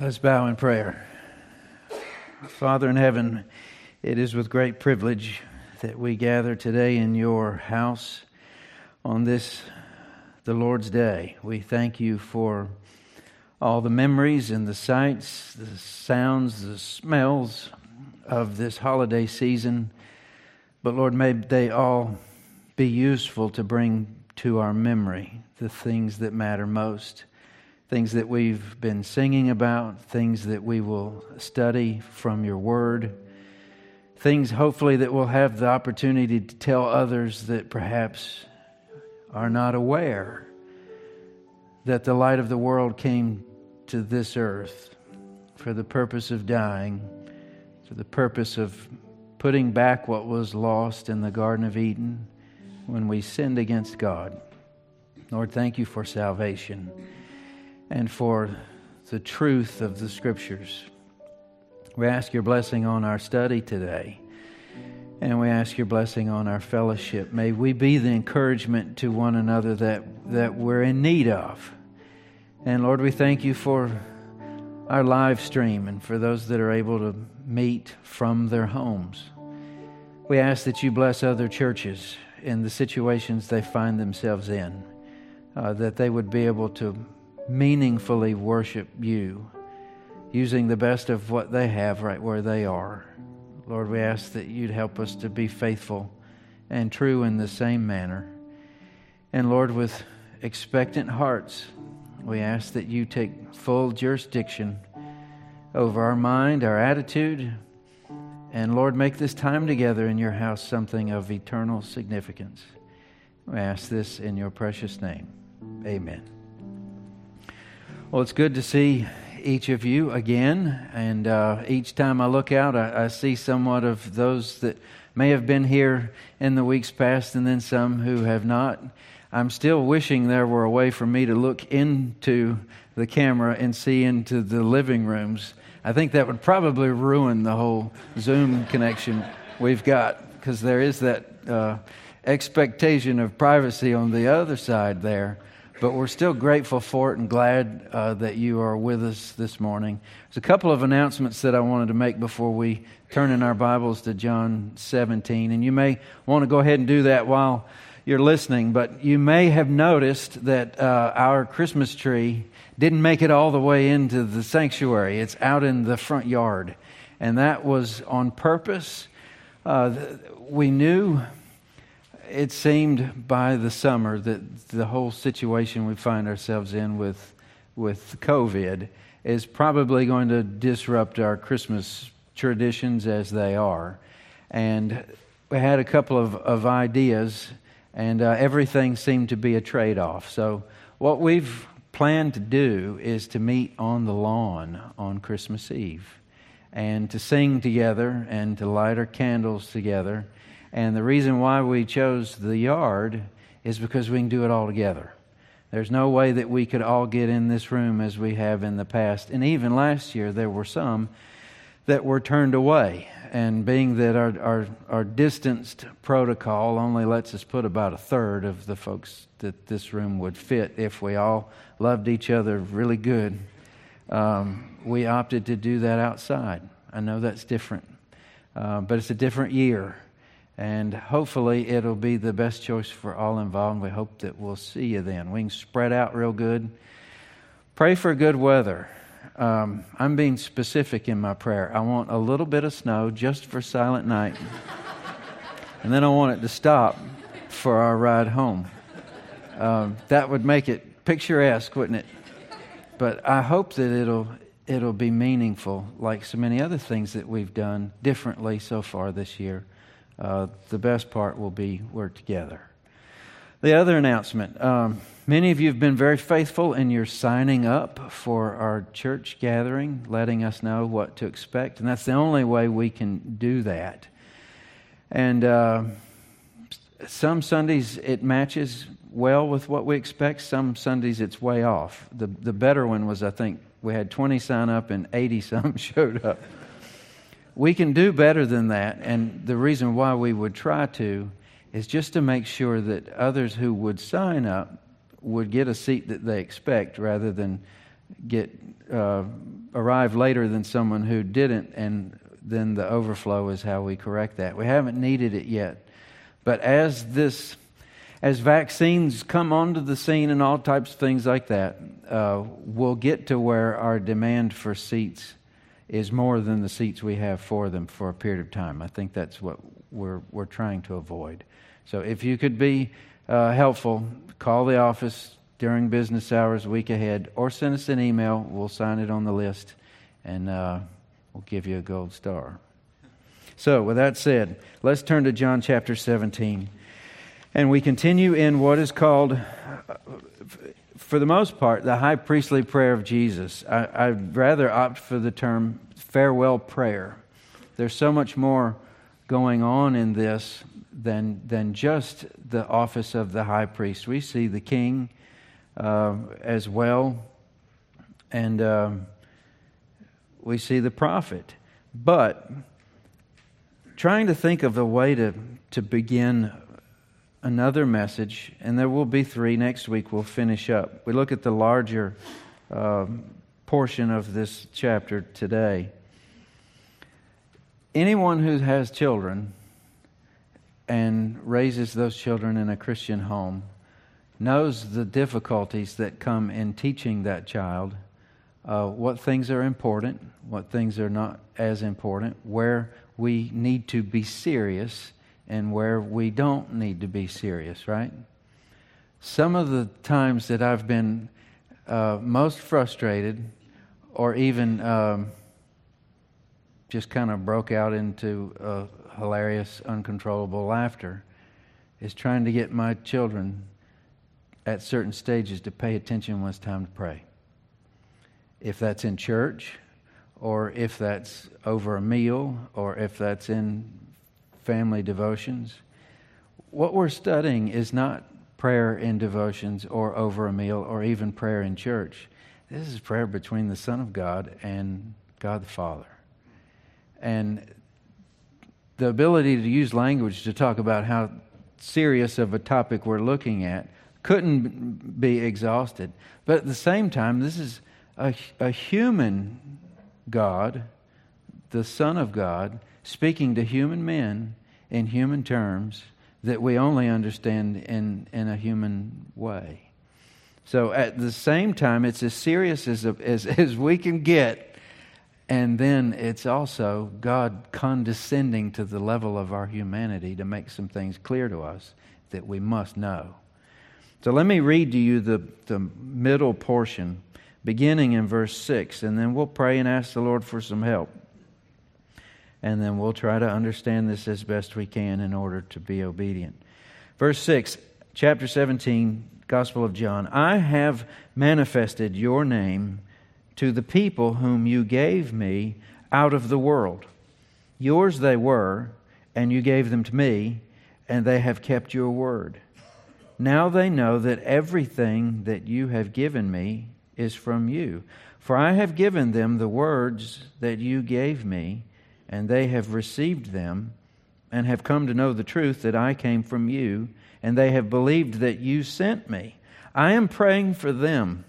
Let's bow in prayer. Father in heaven, it is with great privilege that we gather today in your house on this, the Lord's Day. We thank you for all the memories and the sights, the sounds, the smells of this holiday season. But Lord, may they all be useful to bring to our memory the things that matter most things that we've been singing about, things that we will study from your word, things hopefully that we'll have the opportunity to tell others that perhaps are not aware that the light of the world came to this earth for the purpose of dying, for the purpose of putting back what was lost in the Garden of Eden when we sinned against God. Lord, thank you for salvation and for the truth of the Scriptures. We ask your blessing on our study today, and we ask your blessing on our fellowship. May we be the encouragement to one another that, that we're in need of. And Lord, we thank you for our live stream and for those that are able to meet from their homes. We ask that you bless other churches in the situations they find themselves in, uh, that they would be able to meaningfully worship you using the best of what they have right where they are. Lord, we ask that you'd help us to be faithful and true in the same manner. And Lord, with expectant hearts, we ask that you take full jurisdiction over our mind, our attitude, and Lord, make this time together in your house something of eternal significance. We ask this in your precious name. Amen. Well, it's good to see each of you again. And uh, each time I look out, I, I, see somewhat of those that may have been here in the weeks past and then some who have not. I'm still wishing there were a way for me to look into the camera and see into the living rooms. I think that would probably ruin the whole Zoom connection we've got because there is that uh, expectation of privacy on the other side there but we're still grateful for it and glad uh, that you are with us this morning. There's a couple of announcements that I wanted to make before we turn in our Bibles to John 17. And you may want to go ahead and do that while you're listening, but you may have noticed that uh, our Christmas tree didn't make it all the way into the sanctuary. It's out in the front yard. And that was on purpose. Uh, we knew it seemed by the summer that the whole situation we find ourselves in with, with COVID is probably going to disrupt our Christmas traditions as they are. And we had a couple of, of ideas, and uh, everything seemed to be a trade off. So, what we've planned to do is to meet on the lawn on Christmas Eve and to sing together and to light our candles together and the reason why we chose the yard is because we can do it all together. There's no way that we could all get in this room as we have in the past. And even last year, there were some that were turned away. And being that our, our, our distanced protocol only lets us put about a third of the folks that this room would fit if we all loved each other really good, um, we opted to do that outside. I know that's different, uh, but it's a different year. And hopefully, it'll be the best choice for all involved. We hope that we'll see you then. We can spread out real good. Pray for good weather. Um, I'm being specific in my prayer. I want a little bit of snow just for Silent Night. and then I want it to stop for our ride home. Um, that would make it picturesque, wouldn't it? But I hope that it'll it'll be meaningful, like so many other things that we've done differently so far this year uh, the best part will be we're together. The other announcement um, many of you have been very faithful in your signing up for our church gathering, letting us know what to expect. And that's the only way we can do that. And uh, some Sundays it matches well with what we expect, some Sundays it's way off. The, the better one was, I think, we had 20 sign up and 80 some showed up we can do better than that. And the reason why we would try to is just to make sure that others who would sign up would get a seat that they expect rather than get uh, arrive later than someone who didn't, and then the overflow is how we correct that. We haven't needed it yet. But as this, as vaccines come onto the scene and all types of things like that, uh, we'll get to where our demand for seats is more than the seats we have for them for a period of time. I think that's what we're, we're trying to avoid. So if you could be uh, helpful, call the office during business hours, a week ahead, or send us an email. We'll sign it on the list and uh, we'll give you a gold star. So, with that said, let's turn to John chapter 17. And we continue in what is called, for the most part, the high priestly prayer of Jesus. I, would rather opt for the term farewell prayer. There's so much more going on in this than, than just the office of the high priest. We see the king uh, as well, and uh, we see the prophet. But trying to think of a way to, to begin another message, and there will be three. Next week we'll finish up. We look at the larger uh, portion of this chapter today. Anyone who has children and raises those children in a Christian home knows the difficulties that come in teaching that child uh, what things are important, what things are not as important, where we need to be serious and where we don't need to be serious, right? Some of the times that I've been uh, most frustrated or even um, just kind of broke out into a hilarious, uncontrollable laughter is trying to get my children at certain stages to pay attention when it's time to pray. If that's in church, or if that's over a meal, or if that's in family devotions. What we're studying is not prayer in devotions or over a meal or even prayer in church. This is prayer between the Son of God and God the Father. And the ability to use language to talk about how serious of a topic we're looking at couldn't be exhausted. But at the same time, this is a, a human God, the Son of God, speaking to human men in human terms that we only understand in, in a human way. So at the same time, it's as serious as, as, as we can get. And then it's also God condescending to the level of our humanity to make some things clear to us that we must know. So let me read to you the, the middle portion beginning in verse 6, and then we'll pray and ask the Lord for some help. And then we'll try to understand this as best we can in order to be obedient. Verse 6, chapter 17, Gospel of John. I have manifested your name to the people whom you gave me out of the world. Yours they were, and you gave them to me, and they have kept your word. Now they know that everything that you have given me is from you. For I have given them the words that you gave me, and they have received them, and have come to know the truth that I came from you, and they have believed that you sent me. I am praying for them.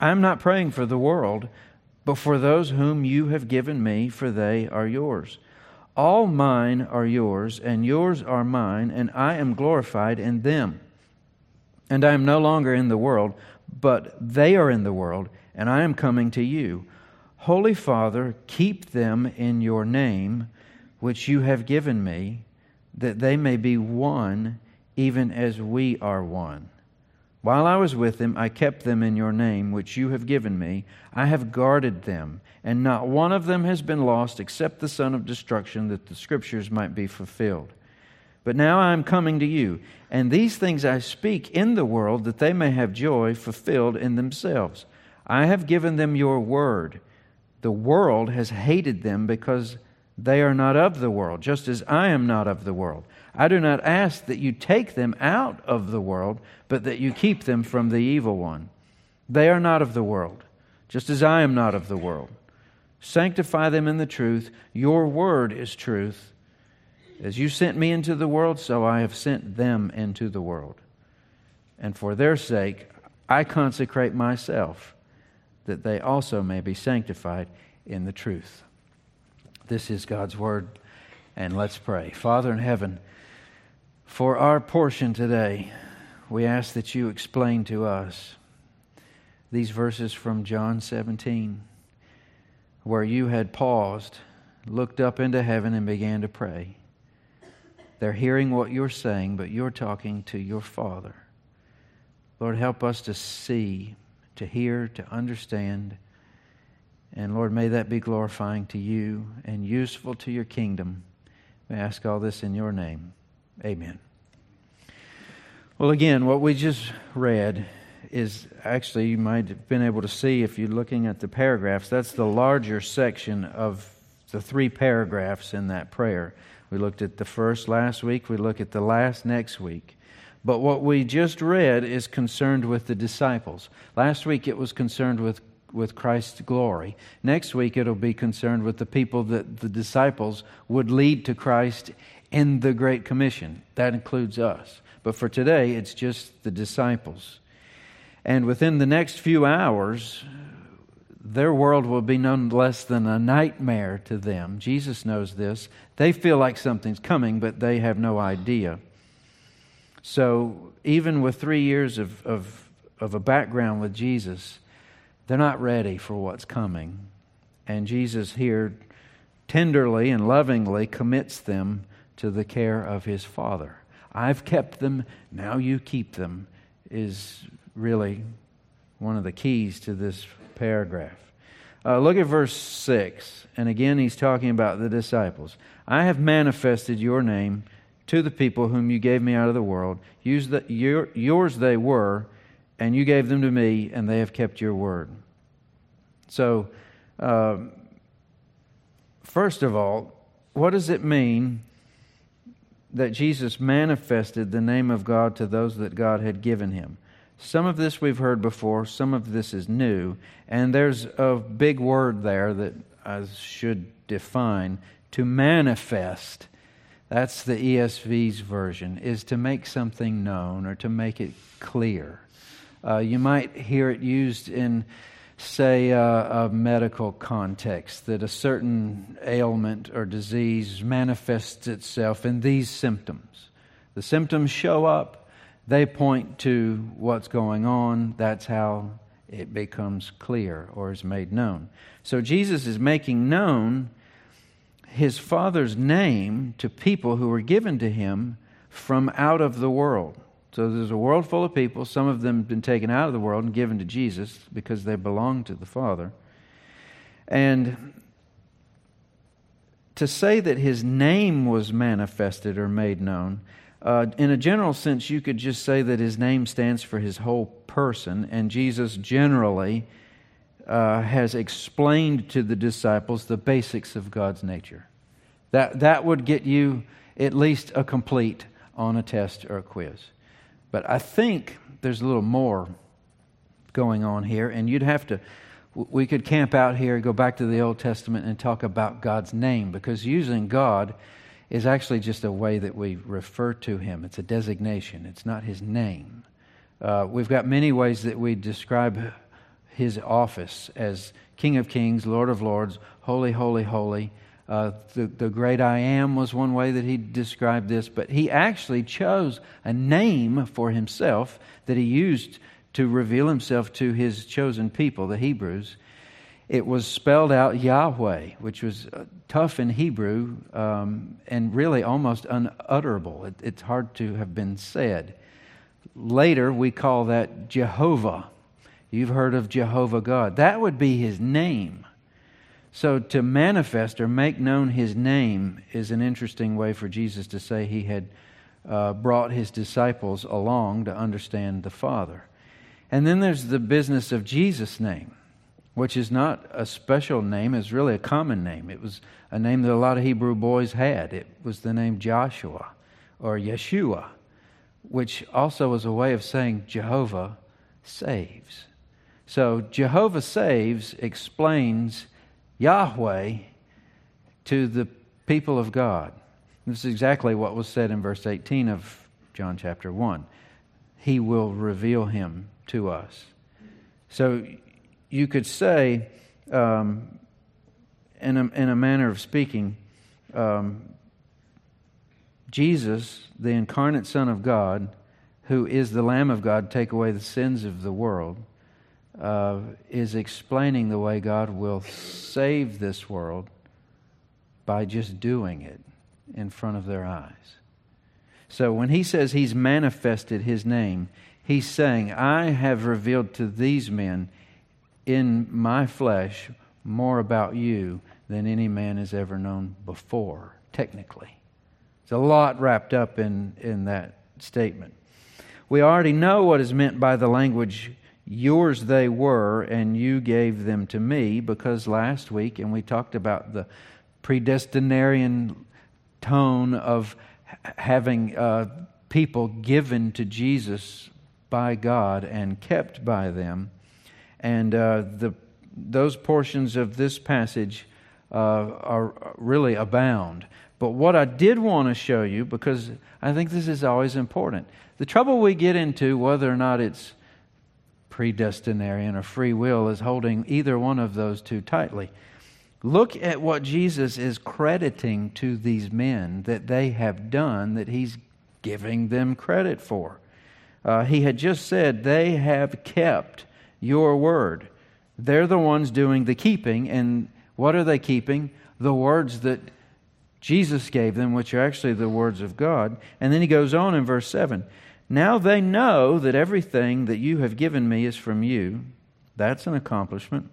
I am not praying for the world, but for those whom you have given me, for they are yours. All mine are yours, and yours are mine, and I am glorified in them. And I am no longer in the world but they are in the world, and I am coming to you. Holy Father, keep them in your name, which you have given me, that they may be one, even as we are one. While I was with them, I kept them in your name, which you have given me. I have guarded them, and not one of them has been lost except the son of destruction, that the scriptures might be fulfilled. But now I am coming to you, and these things I speak in the world that they may have joy fulfilled in themselves. I have given them your word. The world has hated them because they are not of the world, just as I am not of the world. I do not ask that you take them out of the world, but that you keep them from the evil one. They are not of the world, just as I am not of the world. Sanctify them in the truth. Your word is truth. As you sent me into the world, so I have sent them into the world. And for their sake, I consecrate myself, that they also may be sanctified in the truth. This is God's word, and let's pray. Father in heaven, for our portion today, we ask that you explain to us these verses from John 17, where you had paused, looked up into heaven, and began to pray. They're hearing what you're saying, but you're talking to your Father. Lord, help us to see, to hear, to understand. And Lord, may that be glorifying to you and useful to your kingdom. We ask all this in your name. Amen. Well, again, what we just read is actually, you might have been able to see if you're looking at the paragraphs, that's the larger section of the three paragraphs in that prayer. We looked at the first last week, we look at the last next week. But what we just read is concerned with the disciples. Last week it was concerned with, with Christ's glory. Next week it'll be concerned with the people that the disciples would lead to Christ in the Great Commission. That includes us. But for today, it's just the disciples. And within the next few hours, their world will be none less than a nightmare to them. Jesus knows this. They feel like something's coming, but they have no idea. So, even with three years of, of, of a background with Jesus, they're not ready for what's coming. And Jesus here tenderly and lovingly commits them to the care of his Father. I've kept them, now you keep them, is really one of the keys to this paragraph. Uh, look at verse 6. And again, he's talking about the disciples. I have manifested your name to the people whom you gave me out of the world. The, your, yours they were, and you gave them to me, and they have kept your word. So, uh, first of all, what does it mean that Jesus manifested the name of God to those that God had given him? Some of this we've heard before, some of this is new, and there's a big word there that I should define to manifest. That's the ESV's version, is to make something known or to make it clear. Uh, you might hear it used in, say, a medical context, that a certain ailment or disease manifests itself in these symptoms. The symptoms show up they point to what's going on. That's how it becomes clear or is made known. So Jesus is making known his Father's name to people who were given to him from out of the world. So there's a world full of people. Some of them have been taken out of the world and given to Jesus because they belong to the Father. And to say that his name was manifested or made known uh, in a general sense, you could just say that his name stands for his whole person, and Jesus generally uh, has explained to the disciples the basics of God's nature. That, that would get you at least a complete on a test or a quiz. But I think there's a little more going on here, and you'd have to. We could camp out here, go back to the Old Testament, and talk about God's name, because using God is actually just a way that we refer to him. It's a designation, it's not his name. Uh, we've got many ways that we describe his office as King of Kings, Lord of Lords, Holy, Holy, Holy. Uh, the, the great I am was one way that he described this, but he actually chose a name for himself that he used to reveal himself to his chosen people, the Hebrews it was spelled out Yahweh, which was uh, tough in Hebrew um, and really almost unutterable. It, it's hard to have been said. Later, we call that Jehovah. You've heard of Jehovah God. That would be his name. So, to manifest or make known his name is an interesting way for Jesus to say he had uh, brought his disciples along to understand the Father. And then there's the business of Jesus' name which is not a special name, it's really a common name. It was a name that a lot of Hebrew boys had. It was the name Joshua or Yeshua, which also was a way of saying Jehovah saves. So Jehovah saves explains Yahweh to the people of God. This is exactly what was said in verse 18 of John chapter 1. He will reveal him to us. So you could say, um, in, a, in a manner of speaking, um, Jesus, the incarnate Son of God, who is the Lamb of God, take away the sins of the world, uh, is explaining the way God will save this world by just doing it in front of their eyes. So when he says he's manifested his name, he's saying, I have revealed to these men in my flesh more about you than any man has ever known before, technically. There's a lot wrapped up in, in that statement. We already know what is meant by the language, yours they were, and you gave them to me, because last week, and we talked about the predestinarian tone of having uh, people given to Jesus by God and kept by them. And uh, the, those portions of this passage uh, are really abound. But what I did want to show you, because I think this is always important, the trouble we get into, whether or not it's predestinarian or free will, is holding either one of those too tightly. Look at what Jesus is crediting to these men that they have done that he's giving them credit for. Uh, he had just said, They have kept your word. They're the ones doing the keeping. And what are they keeping? The words that Jesus gave them, which are actually the words of God. And then he goes on in verse 7 Now they know that everything that you have given me is from you. That's an accomplishment.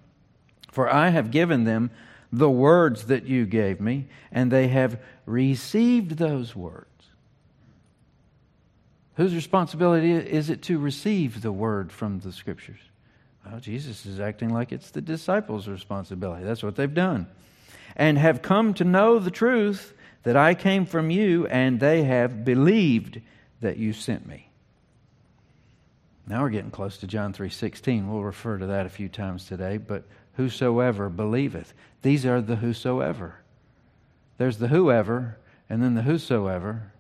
For I have given them the words that you gave me, and they have received those words. Whose responsibility is it to receive the word from the scriptures? Well, Jesus is acting like it's the disciples' responsibility. That's what they've done and have come to know the truth that I came from you, and they have believed that you sent me. Now we're getting close to John 3:16. We'll refer to that a few times today, but whosoever believeth. These are the whosoever. There's the whoever, and then the whosoever,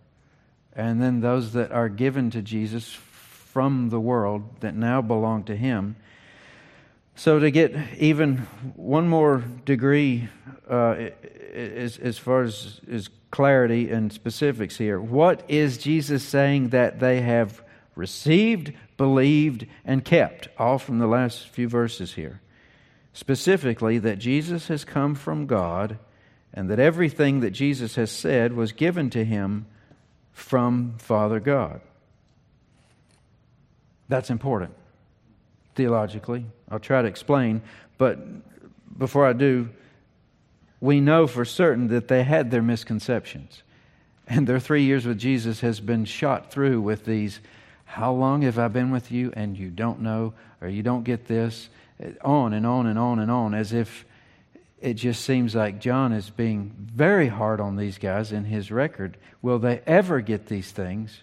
and then those that are given to Jesus from the world that now belong to him. So, to get even one more degree uh, as, as far as, as clarity and specifics here, what is Jesus saying that they have received, believed, and kept? All from the last few verses here. Specifically, that Jesus has come from God and that everything that Jesus has said was given to him from Father God. That's important theologically. I'll try to explain, but before I do, we know for certain that they had their misconceptions. And their three years with Jesus has been shot through with these how long have I been with you and you don't know, or you don't get this? On and on and on and on, as if it just seems like John is being very hard on these guys in his record. Will they ever get these things?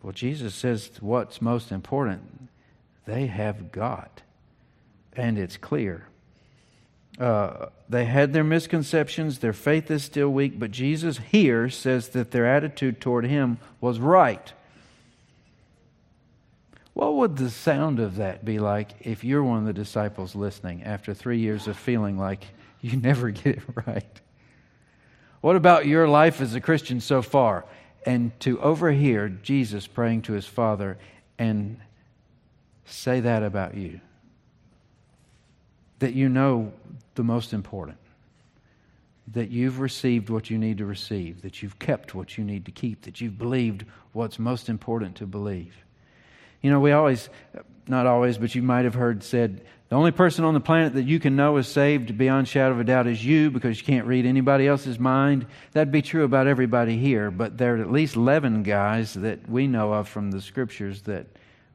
Well, Jesus says what's most important they have got. And it's clear. Uh, they had their misconceptions, their faith is still weak, but Jesus here says that their attitude toward Him was right. What would the sound of that be like if you're one of the disciples listening after three years of feeling like you never get it right? What about your life as a Christian so far? And to overhear Jesus praying to his Father and say that about you. That you know the most important. That you've received what you need to receive. That you've kept what you need to keep. That you've believed what's most important to believe. You know, we always, not always, but you might have heard said, the only person on the planet that you can know is saved beyond shadow of a doubt is you because you can't read anybody else's mind. That'd be true about everybody here, but there are at least 11 guys that we know of from the scriptures that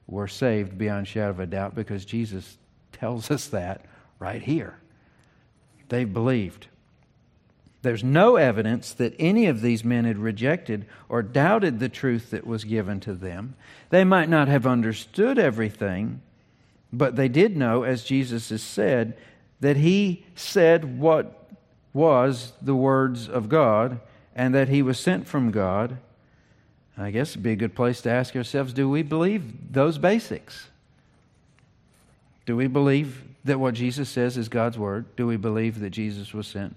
were saved beyond shadow of a doubt because Jesus tells us that right here. They believed. There's no evidence that any of these men had rejected or doubted the truth that was given to them. They might not have understood everything, but they did know, as Jesus has said, that he said what was the words of God and that he was sent from God I guess it'd be a good place to ask ourselves do we believe those basics? Do we believe that what Jesus says is God's word? Do we believe that Jesus was sent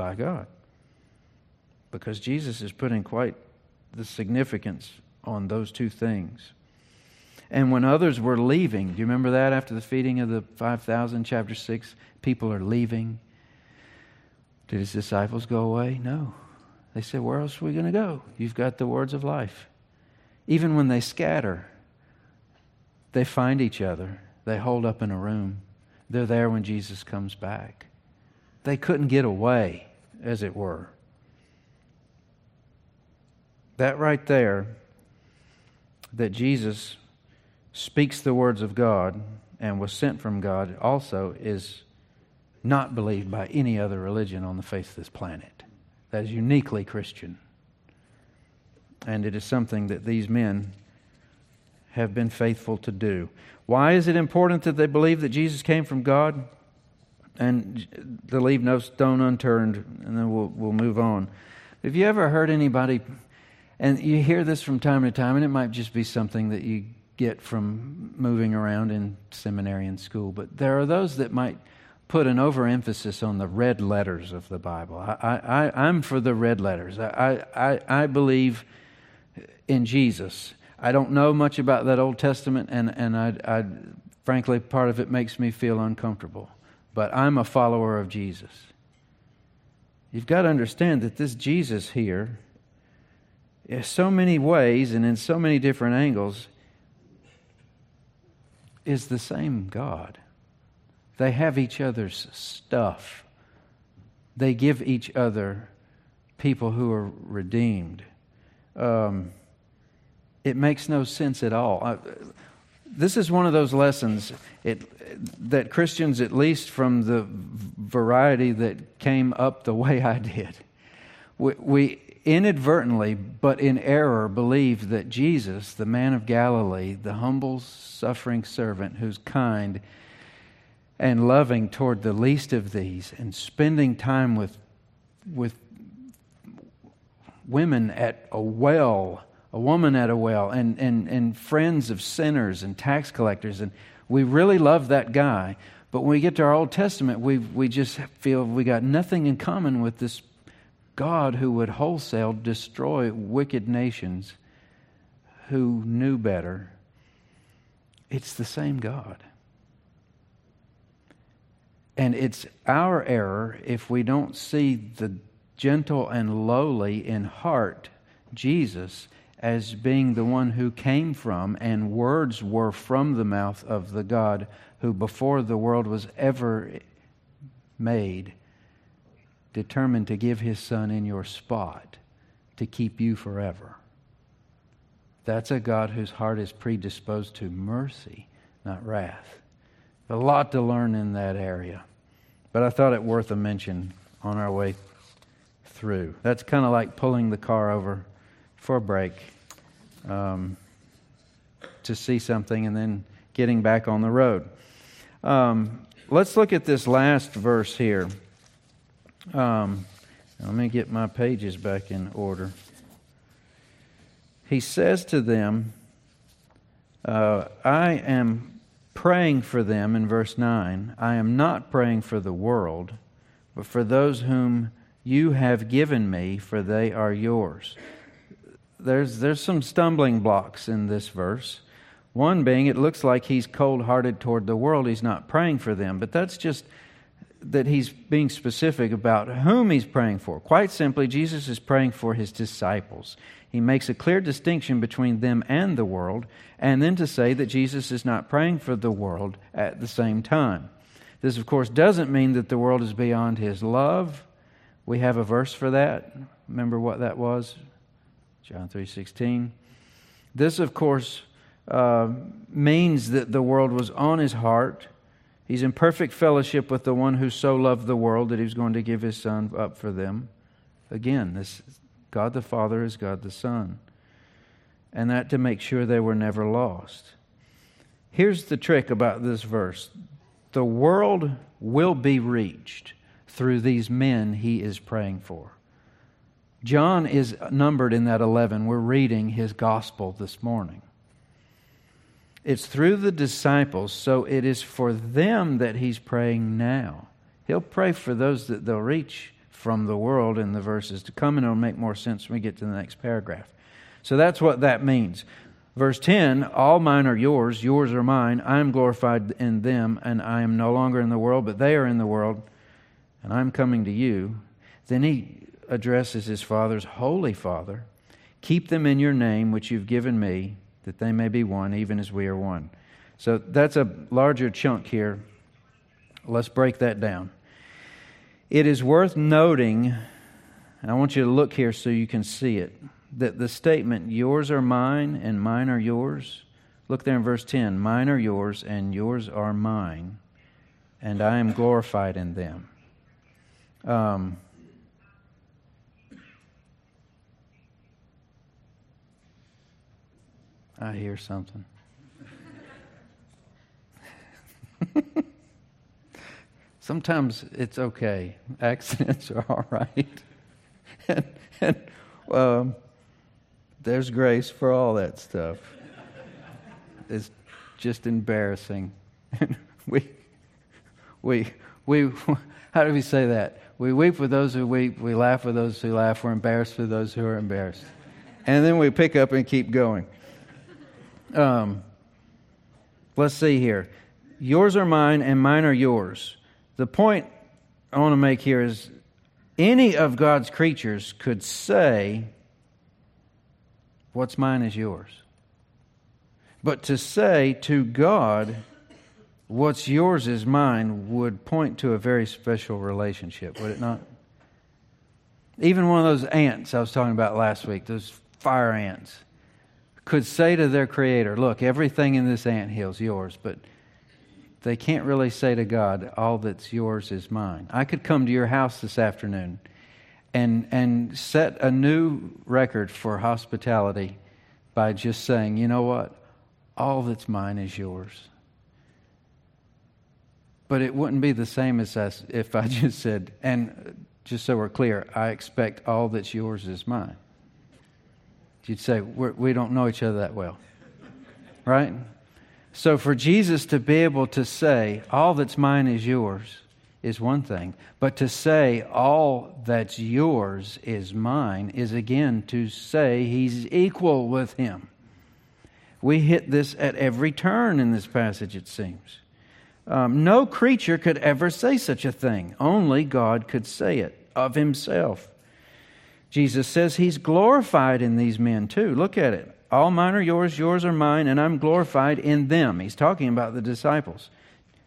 by God? Because Jesus is putting quite the significance on those two things. And when others were leaving, do you remember that after the feeding of the 5,000, chapter 6? People are leaving. Did his disciples go away? No. They said, Where else are we going to go? You've got the words of life. Even when they scatter, they find each other. They hold up in a room. They're there when Jesus comes back. They couldn't get away, as it were. That right there, that Jesus speaks the words of God and was sent from God, also is not believed by any other religion on the face of this planet. That is uniquely Christian. And it is something that these men have been faithful to do. Why is it important that they believe that Jesus came from God? And to leave no stone unturned, and then we'll, we'll move on. Have you ever heard anybody and you hear this from time to time, and it might just be something that you get from moving around in seminary and school. But there are those that might put an overemphasis on the red letters of the Bible. I, I, am for the red letters. I, I, I believe in Jesus. I don't know much about that Old Testament, and, and I, I, frankly, part of it makes me feel uncomfortable. But I'm a follower of Jesus. You've got to understand that this Jesus here in so many ways and in so many different angles is the same God. They have each other's stuff. They give each other people who are redeemed. Um, it makes no sense at all. I, this is one of those lessons it, that Christians, at least from the variety that came up the way I did, we, we inadvertently, but in error, believed that Jesus, the man of Galilee, the humble, suffering servant who's kind and loving toward the least of these, and spending time with, with women at a well, a woman at a well, and, and, and friends of sinners and tax collectors. And we really love that guy. But when we get to our Old Testament, we, we just feel we got nothing in common with this God who would wholesale destroy wicked nations who knew better. It's the same God. And it's our error if we don't see the gentle and lowly in heart Jesus as being the one who came from and words were from the mouth of the God who, before the world was ever made, determined to give his son in your spot to keep you forever. That's a God whose heart is predisposed to mercy, not wrath. A lot to learn in that area. But I thought it worth a mention on our way through. That's kind of like pulling the car over for a break um, to see something and then getting back on the road. Um, let's look at this last verse here. Um, let me get my pages back in order. He says to them, uh, I am praying for them in verse 9. I am not praying for the world, but for those whom you have given me, for they are yours. There's, there's some stumbling blocks in this verse. One being, it looks like he's cold hearted toward the world. He's not praying for them, but that's just that he's being specific about whom he's praying for. Quite simply, Jesus is praying for his disciples. He makes a clear distinction between them and the world, and then to say that Jesus is not praying for the world at the same time. This, of course, doesn't mean that the world is beyond his love. We have a verse for that. Remember what that was? John 3:16. This, of course, uh, means that the world was on his heart He's in perfect fellowship with the one who so loved the world that he was going to give his son up for them. Again, this God the Father is God the Son. And that to make sure they were never lost. Here's the trick about this verse the world will be reached through these men he is praying for. John is numbered in that 11. We're reading his gospel this morning. It's through the disciples, so it is for them that he's praying now. He'll pray for those that they'll reach from the world in the verses to come, and it'll make more sense when we get to the next paragraph. So that's what that means. Verse 10 All mine are yours, yours are mine. I am glorified in them, and I am no longer in the world, but they are in the world, and I'm coming to you. Then he addresses his father's holy father Keep them in your name, which you've given me, that they may be one, even as we are one. So that's a larger chunk here. Let's break that down. It is worth noting, and I want you to look here so you can see it, that the statement, yours are mine and mine are yours, look there in verse 10 mine are yours and yours are mine, and I am glorified in them. Um, I hear something. Sometimes it's okay. Accidents are all right. and, and um, there's grace for all that stuff. It's just embarrassing. we, we, we, how do we say that? We weep with those who weep, we laugh with those who laugh, we're embarrassed with those who are embarrassed. And then we pick up and keep going. Um, let's see here. Yours are mine, and mine are yours. The point I want to make here is any of God's creatures could say, What's mine is yours. But to say to God, What's yours is mine, would point to a very special relationship, would it not? Even one of those ants I was talking about last week, those fire ants could say to their creator, Look, everything in this ant hill is yours, but they can't really say to God, All that's yours is mine. I could come to your house this afternoon and, and set a new record for hospitality by just saying, You know what? All that's mine is yours. But it wouldn't be the same as us if I just said, and just so we're clear, I expect all that's yours is mine. You'd say, we're, we do not know each other that well. Right? So for Jesus to be able to say, all that's mine is yours, is one thing. But to say, all that's yours is mine, is again to say he's equal with him. We hit this at every turn in this passage, it seems. Um, no creature could ever say such a thing. Only God could say it of himself. Jesus says he's glorified in these men too. Look at it. All mine are yours, yours are mine, and I'm glorified in them. He's talking about the disciples.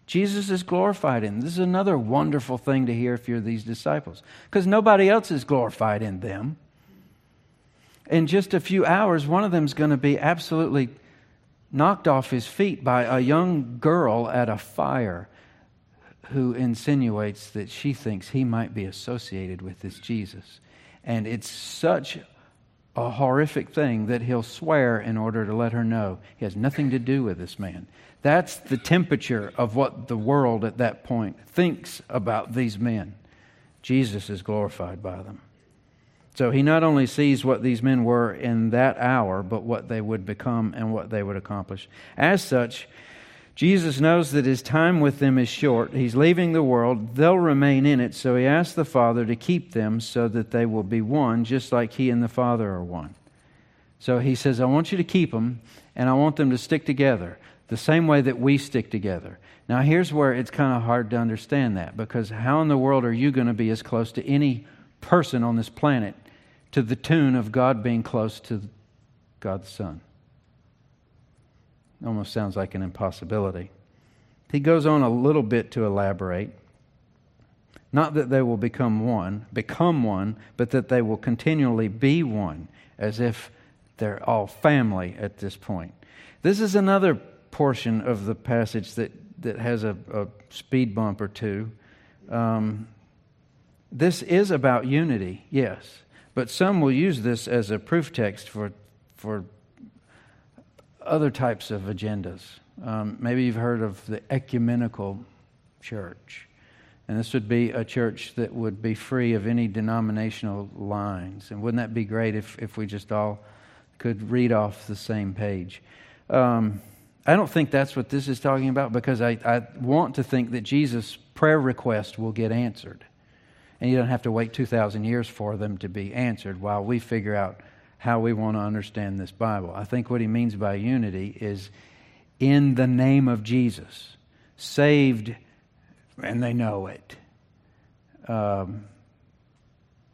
Jesus is glorified in them. This is another wonderful thing to hear if you're these disciples, because nobody else is glorified in them. In just a few hours, one of them is going to be absolutely knocked off his feet by a young girl at a fire who insinuates that she thinks he might be associated with this Jesus. And it's such a horrific thing that he'll swear in order to let her know he has nothing to do with this man. That's the temperature of what the world at that point thinks about these men. Jesus is glorified by them. So he not only sees what these men were in that hour, but what they would become and what they would accomplish. As such, Jesus knows that his time with them is short. He's leaving the world. They'll remain in it. So he asks the Father to keep them so that they will be one, just like he and the Father are one. So he says, I want you to keep them, and I want them to stick together the same way that we stick together. Now, here's where it's kind of hard to understand that because how in the world are you going to be as close to any person on this planet to the tune of God being close to God the Son? Almost sounds like an impossibility. He goes on a little bit to elaborate. Not that they will become one, become one, but that they will continually be one, as if they're all family at this point. This is another portion of the passage that, that has a, a speed bump or two. Um, this is about unity, yes, but some will use this as a proof text for, for other types of agendas. Um, maybe you've heard of the ecumenical church. And this would be a church that would be free of any denominational lines. And wouldn't that be great if, if we just all could read off the same page? Um, I don't think that's what this is talking about because I, I want to think that Jesus' prayer request will get answered. And you don't have to wait 2,000 years for them to be answered while we figure out how we want to understand this Bible. I think what he means by unity is in the name of Jesus, saved, and they know it. Um,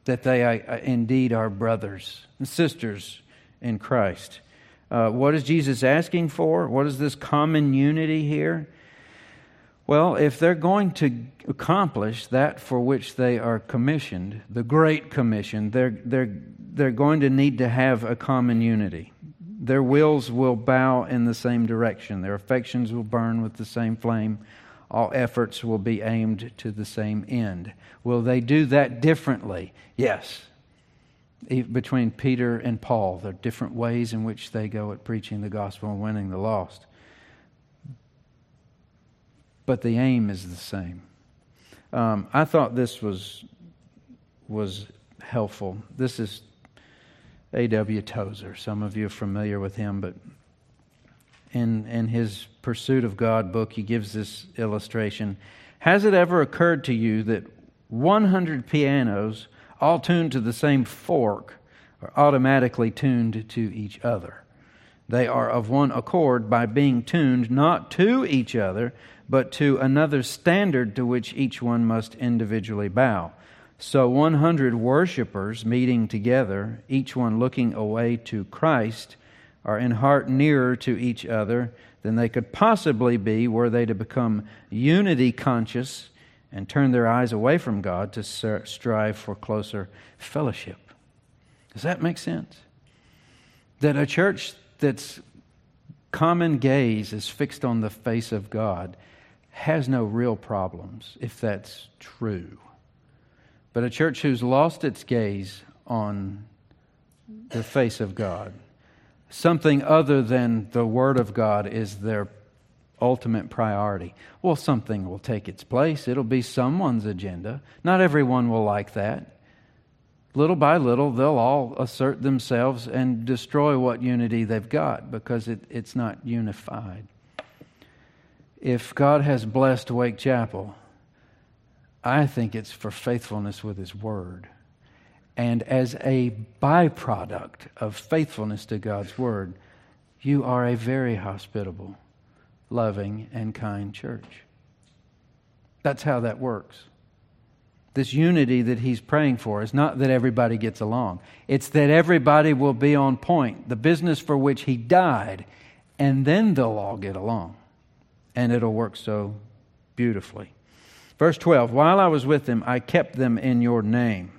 that they uh, indeed are brothers and sisters in Christ. Uh, what is Jesus asking for? What is this common unity here? Well, if they're going to accomplish that for which they are commissioned, the Great Commission, they're, they're, they're going to need to have a common unity. Their wills will bow in the same direction, their affections will burn with the same flame, all efforts will be aimed to the same end. Will they do that differently? Yes. Between Peter and Paul, there are different ways in which they go at preaching the gospel and winning the lost but the aim is the same. Um, I thought this was was helpful. This is A.W. Tozer. Some of you are familiar with him, but in in his Pursuit of God book, he gives this illustration. Has it ever occurred to you that 100 pianos, all tuned to the same fork, are automatically tuned to each other? They are of one accord by being tuned not to each other, but to another standard to which each one must individually bow. So 100 worshippers meeting together, each one looking away to Christ, are in heart nearer to each other than they could possibly be were they to become unity conscious and turn their eyes away from God to strive for closer fellowship. Does that make sense? That a church that's common gaze is fixed on the face of God has no real problems if that's true. But a church who's lost its gaze on the face of God, something other than the Word of God is their ultimate priority. Well, something will take its place. It'll be someone's agenda. Not everyone will like that. Little by little, they'll all assert themselves and destroy what unity they've got because it, it's not unified if God has blessed Wake Chapel, I think it's for faithfulness with His Word. And as a byproduct of faithfulness to God's Word, you are a very hospitable, loving, and kind church. That's how that works. This unity that he's praying for is not that everybody gets along, it's that everybody will be on point, the business for which he died, and then they'll all get along and it'll work so beautifully. Verse 12 While I was with them, I kept them in your name,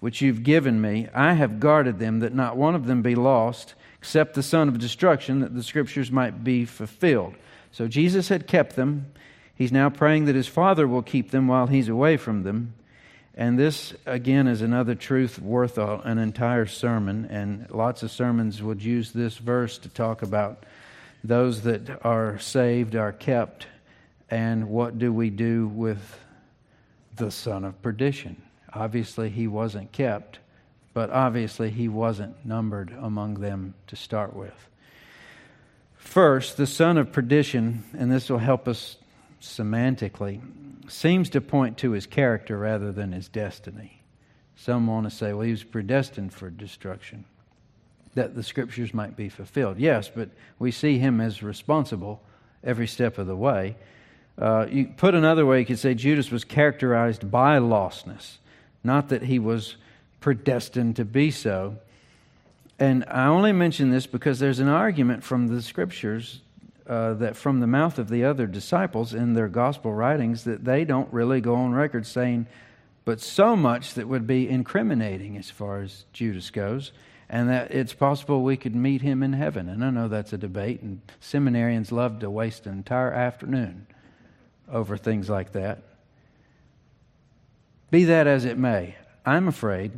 which you've given me. I have guarded them, that not one of them be lost, except the son of destruction, that the scriptures might be fulfilled. So Jesus had kept them. He's now praying that his Father will keep them while he's away from them. And this, again, is another truth worth an entire sermon. And lots of sermons would use this verse to talk about those that are saved are kept, and what do we do with the son of perdition? Obviously, he wasn't kept, but obviously, he wasn't numbered among them to start with. First, the son of perdition, and this will help us semantically, seems to point to his character rather than his destiny. Some want to say, well, he was predestined for destruction that the scriptures might be fulfilled. Yes, but we see him as responsible every step of the way. Uh, you put another way, you could say Judas was characterized by lostness, not that he was predestined to be so. And I only mention this because there's an argument from the scriptures uh, that from the mouth of the other disciples in their gospel writings that they don't really go on record saying, but so much that would be incriminating as far as Judas goes and that it's possible we could meet him in heaven. And I know that's a debate, and seminarians love to waste an entire afternoon over things like that. Be that as it may, I'm afraid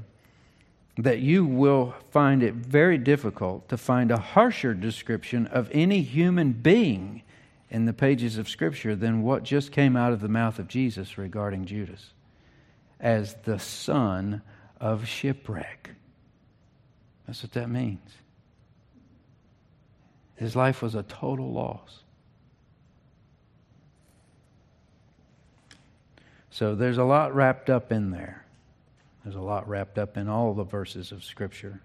that you will find it very difficult to find a harsher description of any human being in the pages of Scripture than what just came out of the mouth of Jesus regarding Judas as the son of shipwreck. That's what that means. His life was a total loss. So there's a lot wrapped up in there. There's a lot wrapped up in all the verses of Scripture.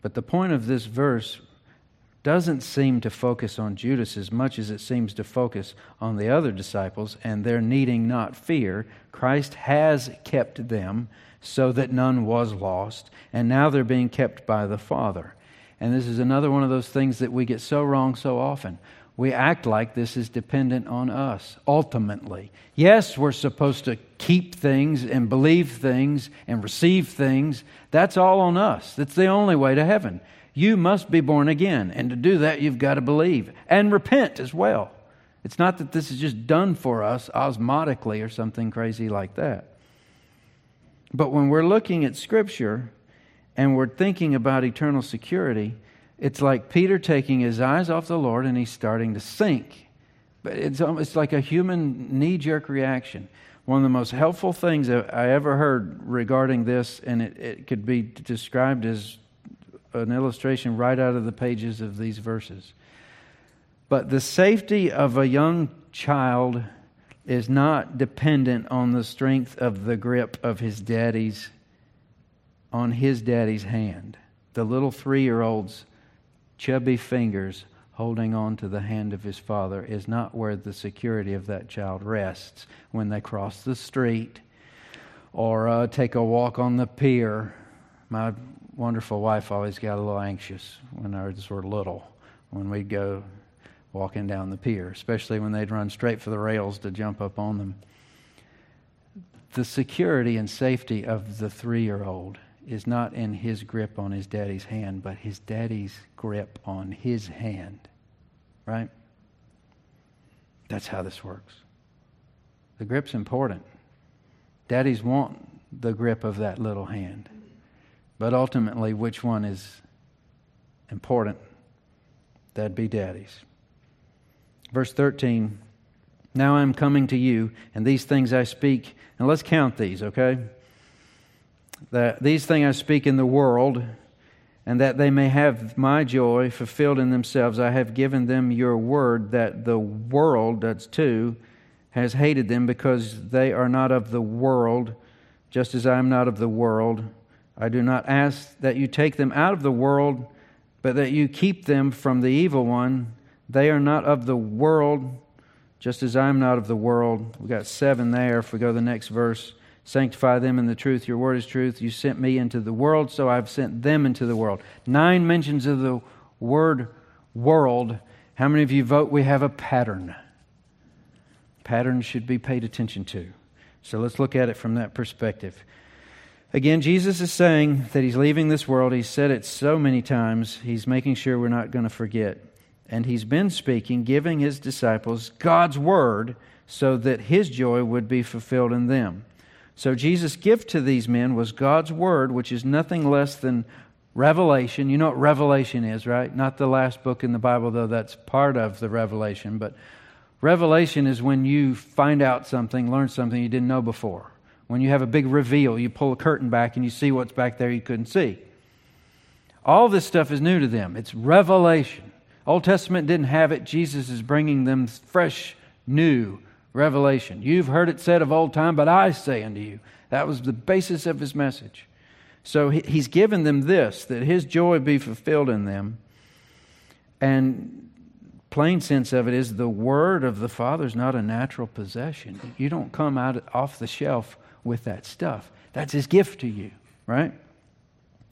But the point of this verse doesn't seem to focus on Judas as much as it seems to focus on the other disciples and their needing not fear. Christ has kept them so that none was lost, and now they're being kept by the Father. And this is another one of those things that we get so wrong so often we act like this is dependent on us, ultimately. Yes, we're supposed to keep things and believe things and receive things. That's all on us. That's the only way to heaven. You must be born again. And to do that, you've got to believe and repent as well. It's not that this is just done for us osmotically or something crazy like that. But when we're looking at Scripture and we're thinking about eternal security, it's like Peter taking his eyes off the Lord and he's starting to sink. But it's, it's like a human knee jerk reaction. One of the most helpful things I ever heard regarding this, and it, it could be described as an illustration right out of the pages of these verses. But the safety of a young child is not dependent on the strength of the grip of his daddy's on his daddy's hand. The little 3-year-old's chubby fingers holding on to the hand of his father is not where the security of that child rests when they cross the street or uh, take a walk on the pier. My wonderful wife always got a little anxious when I was were little, when we'd go walking down the pier, especially when they'd run straight for the rails to jump up on them. The security and safety of the three year old is not in his grip on his daddy's hand, but his daddy's grip on his hand. Right? That's how this works. The grip's important. Daddies want the grip of that little hand. But ultimately, which one is important? That'd be daddy's. Verse 13 Now I'm coming to you, and these things I speak. And let's count these, okay? that these things I speak in the world, and that they may have my joy fulfilled in themselves. I have given them your word that the world, that's two, has hated them because they are not of the world, just as I am not of the world. I do not ask that you take them out of the world, but that you keep them from the evil one. They are not of the world, just as I am not of the world. We got seven there. If we go to the next verse. Sanctify them in the truth. Your word is truth. You sent me into the world, so I've sent them into the world. Nine mentions of the word world. How many of you vote we have a pattern? Patterns should be paid attention to. So let's look at it from that perspective. Again, Jesus is saying that he's leaving this world. He's said it so many times, he's making sure we're not going to forget. And he's been speaking, giving his disciples God's word so that his joy would be fulfilled in them. So Jesus' gift to these men was God's word, which is nothing less than revelation. You know what revelation is, right? Not the last book in the Bible, though that's part of the revelation. But revelation is when you find out something, learn something you didn't know before. When you have a big reveal, you pull a curtain back and you see what's back there you couldn't see. All this stuff is new to them. It's revelation. Old Testament didn't have it. Jesus is bringing them fresh, new revelation. You've heard it said of old time, but I say unto you. That was the basis of his message. So he's given them this, that his joy be fulfilled in them. And plain sense of it is the word of the Father is not a natural possession. You don't come out off the shelf with that stuff. That's his gift to you, right?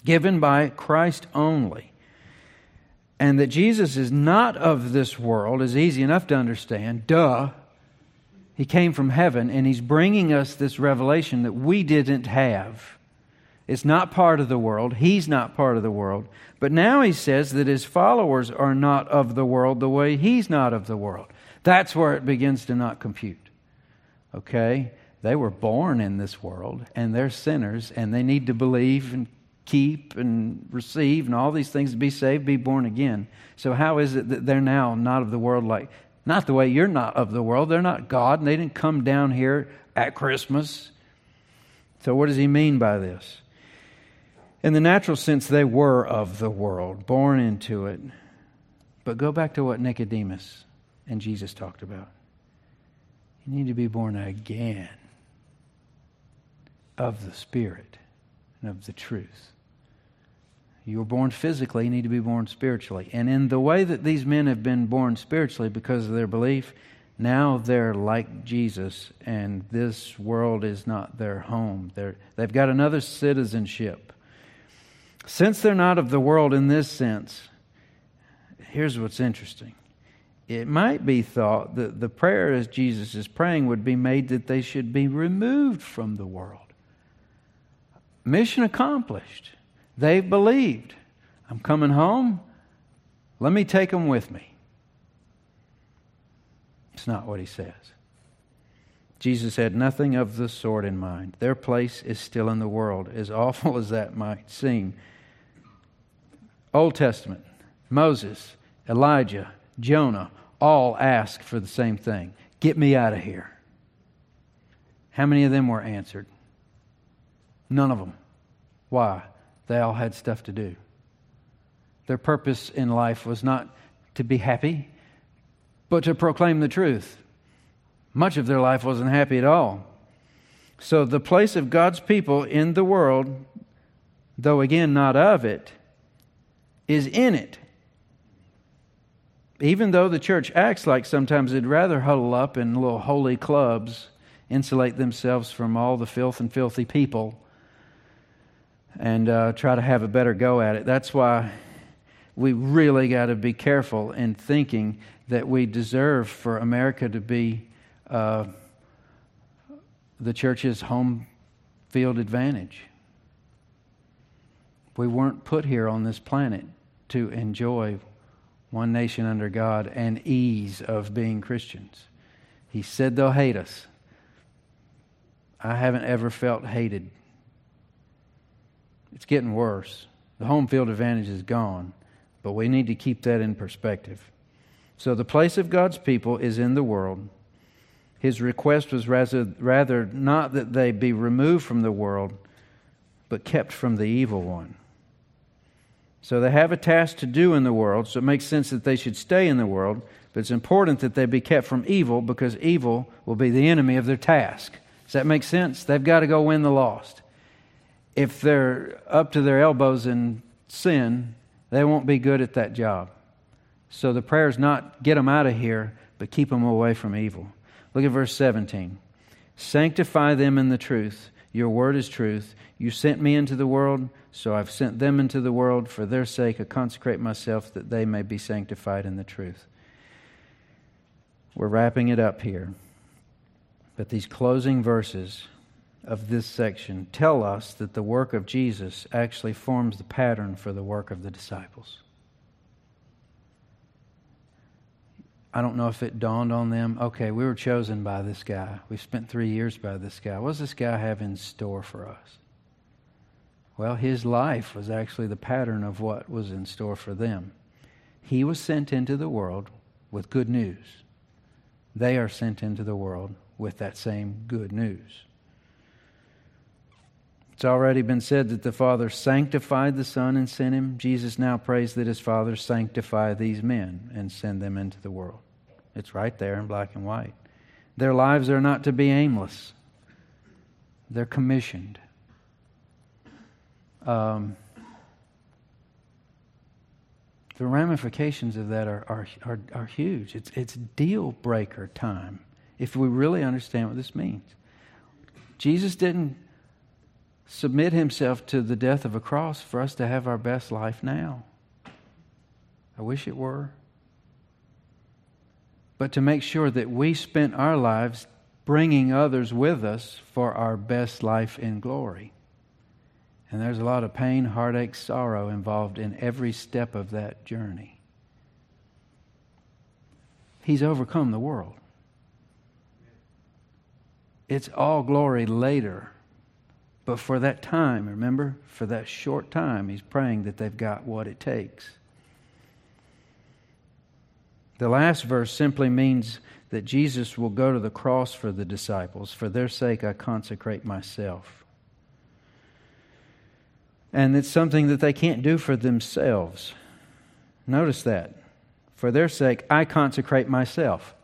Given by Christ only. And that Jesus is not of this world is easy enough to understand. Duh. He came from heaven and He's bringing us this revelation that we didn't have. It's not part of the world. He's not part of the world. But now He says that His followers are not of the world the way He's not of the world. That's where it begins to not compute. Okay? They were born in this world and they're sinners and they need to believe and keep and receive and all these things to be saved, be born again. So, how is it that they're now not of the world like not the way you're not of the world. They're not God, and they didn't come down here at Christmas. So, what does he mean by this? In the natural sense, they were of the world, born into it. But go back to what Nicodemus and Jesus talked about. You need to be born again of the Spirit and of the truth. You were born physically, you need to be born spiritually. And in the way that these men have been born spiritually because of their belief, now they're like Jesus, and this world is not their home. They're, they've got another citizenship. Since they're not of the world in this sense, here's what's interesting. It might be thought that the prayer as Jesus is praying would be made that they should be removed from the world. Mission accomplished. They've believed. I'm coming home. Let me take them with me. It's not what he says. Jesus had nothing of the sort in mind. Their place is still in the world, as awful as that might seem. Old Testament, Moses, Elijah, Jonah all ask for the same thing get me out of here. How many of them were answered? None of them. Why? They all had stuff to do. Their purpose in life was not to be happy, but to proclaim the truth. Much of their life wasn't happy at all. So, the place of God's people in the world, though again not of it, is in it. Even though the church acts like sometimes they'd rather huddle up in little holy clubs, insulate themselves from all the filth and filthy people, and uh, try to have a better go at it. That's why we really got to be careful in thinking that we deserve for America to be uh, the church's home field advantage. We weren't put here on this planet to enjoy one nation under God and ease of being Christians. He said they'll hate us. I haven't ever felt hated it's getting worse. The home field advantage is gone, but we need to keep that in perspective. So the place of God's people is in the world. His request was rather, rather not that they be removed from the world, but kept from the evil one. So they have a task to do in the world, so it makes sense that they should stay in the world, but it's important that they be kept from evil because evil will be the enemy of their task. Does that make sense? They've got to go win the lost if they're up to their elbows in sin, they won't be good at that job. So the prayer is not get them out of here, but keep them away from evil. Look at verse 17. Sanctify them in the truth. Your word is truth. You sent me into the world, so I've sent them into the world. For their sake, I consecrate myself that they may be sanctified in the truth. We're wrapping it up here. But these closing verses of this section tell us that the work of Jesus actually forms the pattern for the work of the disciples. I don't know if it dawned on them. Okay, we were chosen by this guy. We spent three years by this guy. What does this guy have in store for us? Well, his life was actually the pattern of what was in store for them. He was sent into the world with good news. They are sent into the world with that same good news. It's already been said that the Father sanctified the Son and sent him. Jesus now prays that his Father sanctify these men and send them into the world. It's right there in black and white. Their lives are not to be aimless, they're commissioned. Um, the ramifications of that are, are, are, are huge. It's, it's deal breaker time if we really understand what this means. Jesus didn't submit himself to the death of a cross for us to have our best life now. I wish it were. But to make sure that we spent our lives bringing others with us for our best life in glory. And there's a lot of pain, heartache, sorrow involved in every step of that journey. He's overcome the world. It's all glory later but for that time, remember, for that short time, he's praying that they've got what it takes. The last verse simply means that Jesus will go to the cross for the disciples. For their sake, I consecrate myself. And it's something that they can't do for themselves. Notice that. For their sake, I consecrate myself.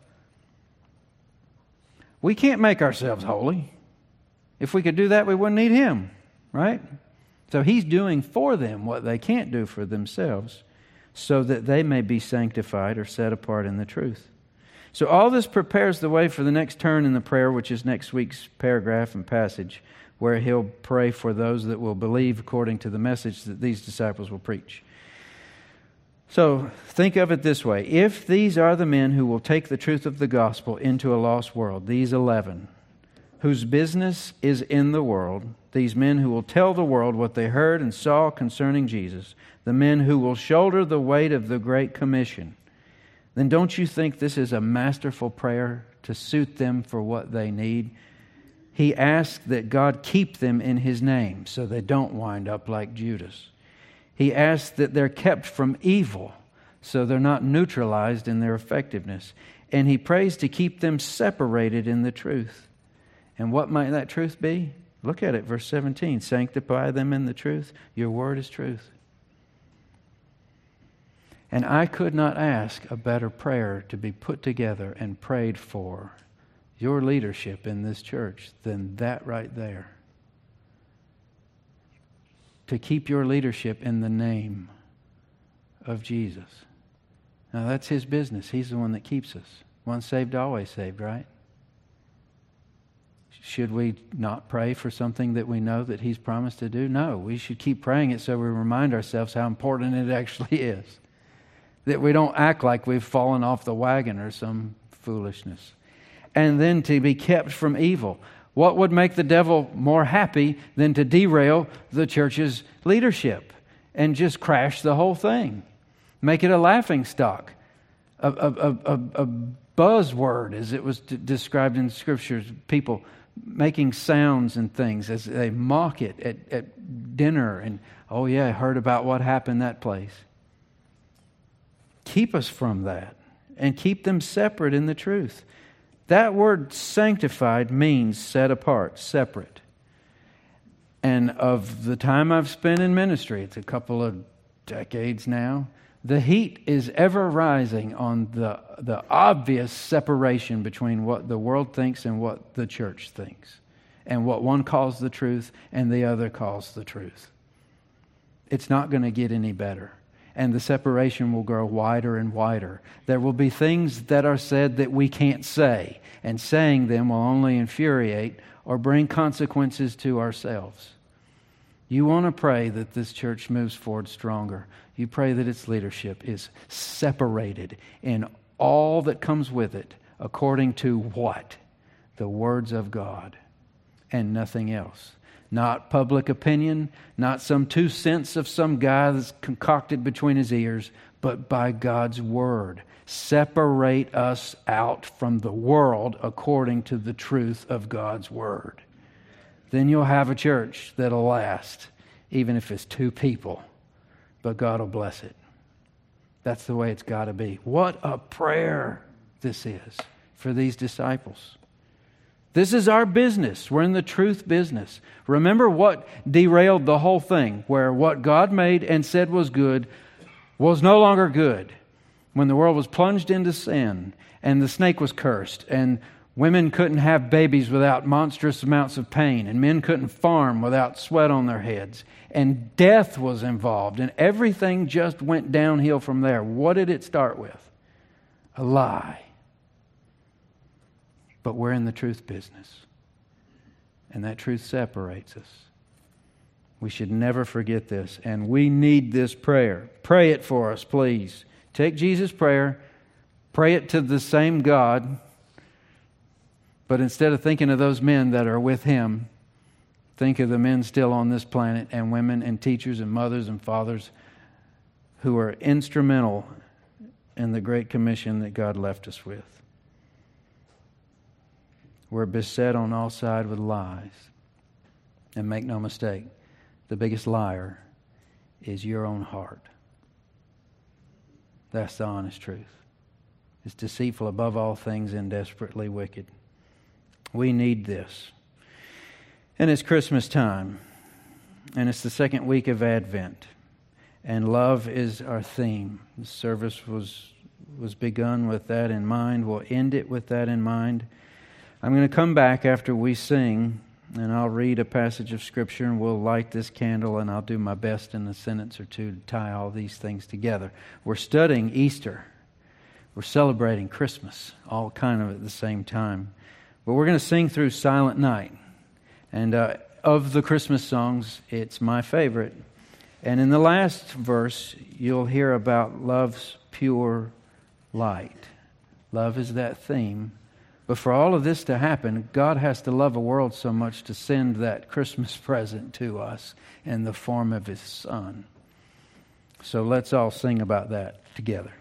We can't make ourselves holy. If we could do that, we wouldn't need Him, right? So He's doing for them what they can't do for themselves, so that they may be sanctified or set apart in the truth. So all this prepares the way for the next turn in the prayer, which is next week's paragraph and passage, where He'll pray for those that will believe according to the message that these disciples will preach. So think of it this way if these are the men who will take the truth of the gospel into a lost world, these 11, whose business is in the world, these men who will tell the world what they heard and saw concerning Jesus, the men who will shoulder the weight of the Great Commission, then don't you think this is a masterful prayer to suit them for what they need? He asks that God keep them in His name so they don't wind up like Judas. He asks that they're kept from evil so they're not neutralized in their effectiveness. And he prays to keep them separated in the truth. And what might that truth be? Look at it, verse 17. Sanctify them in the truth. Your word is truth. And I could not ask a better prayer to be put together and prayed for your leadership in this church than that right there to keep your leadership in the name of Jesus. Now, that's his business. He's the one that keeps us. Once saved, always saved, right? Should we not pray for something that we know that he's promised to do? No, we should keep praying it so we remind ourselves how important it actually is. That we don't act like we've fallen off the wagon or some foolishness. And then to be kept from evil. What would make the devil more happy than to derail the church's leadership and just crash the whole thing? Make it a laughing stock, a, a, a, a buzzword, as it was described in scriptures. People making sounds and things as they mock it at, at dinner and, oh, yeah, I heard about what happened that place. Keep us from that and keep them separate in the truth. That word sanctified means set apart, separate. And of the time I've spent in ministry, it's a couple of decades now, the heat is ever rising on the, the obvious separation between what the world thinks and what the church thinks, and what one calls the truth and the other calls the truth. It's not going to get any better and the separation will grow wider and wider. There will be things that are said that we can't say, and saying them will only infuriate or bring consequences to ourselves. You want to pray that this church moves forward stronger. You pray that its leadership is separated in all that comes with it according to what? The words of God and nothing else not public opinion, not some two cents of some guy that's concocted between his ears, but by God's word. Separate us out from the world according to the truth of God's word. Then you'll have a church that'll last, even if it's two people, but God will bless it. That's the way it's got to be. What a prayer this is for these disciples. This is our business. We're in the truth business. Remember what derailed the whole thing, where what God made and said was good was no longer good. When the world was plunged into sin and the snake was cursed and women couldn't have babies without monstrous amounts of pain and men couldn't farm without sweat on their heads and death was involved and everything just went downhill from there. What did it start with? A lie but we're in the truth business. And that truth separates us. We should never forget this. And we need this prayer. Pray it for us, please. Take Jesus' prayer, pray it to the same God, but instead of thinking of those men that are with Him, think of the men still on this planet and women and teachers and mothers and fathers who are instrumental in the great commission that God left us with. We're beset on all sides with lies. And make no mistake, the biggest liar is your own heart. That's the honest truth. It's deceitful above all things and desperately wicked. We need this. And it's Christmas time, and it's the second week of Advent, and love is our theme. The service was was begun with that in mind. We'll end it with that in mind. I'm going to come back after we sing, and I'll read a passage of Scripture, and we'll light this candle, and I'll do my best in a sentence or two to tie all these things together. We're studying Easter. We're celebrating Christmas, all kind of at the same time. But we're going to sing through Silent Night. And uh, of the Christmas songs, it's my favorite. And in the last verse, you'll hear about love's pure light. Love is that theme but for all of this to happen, God has to love a world so much to send that Christmas present to us in the form of His Son. So let's all sing about that together.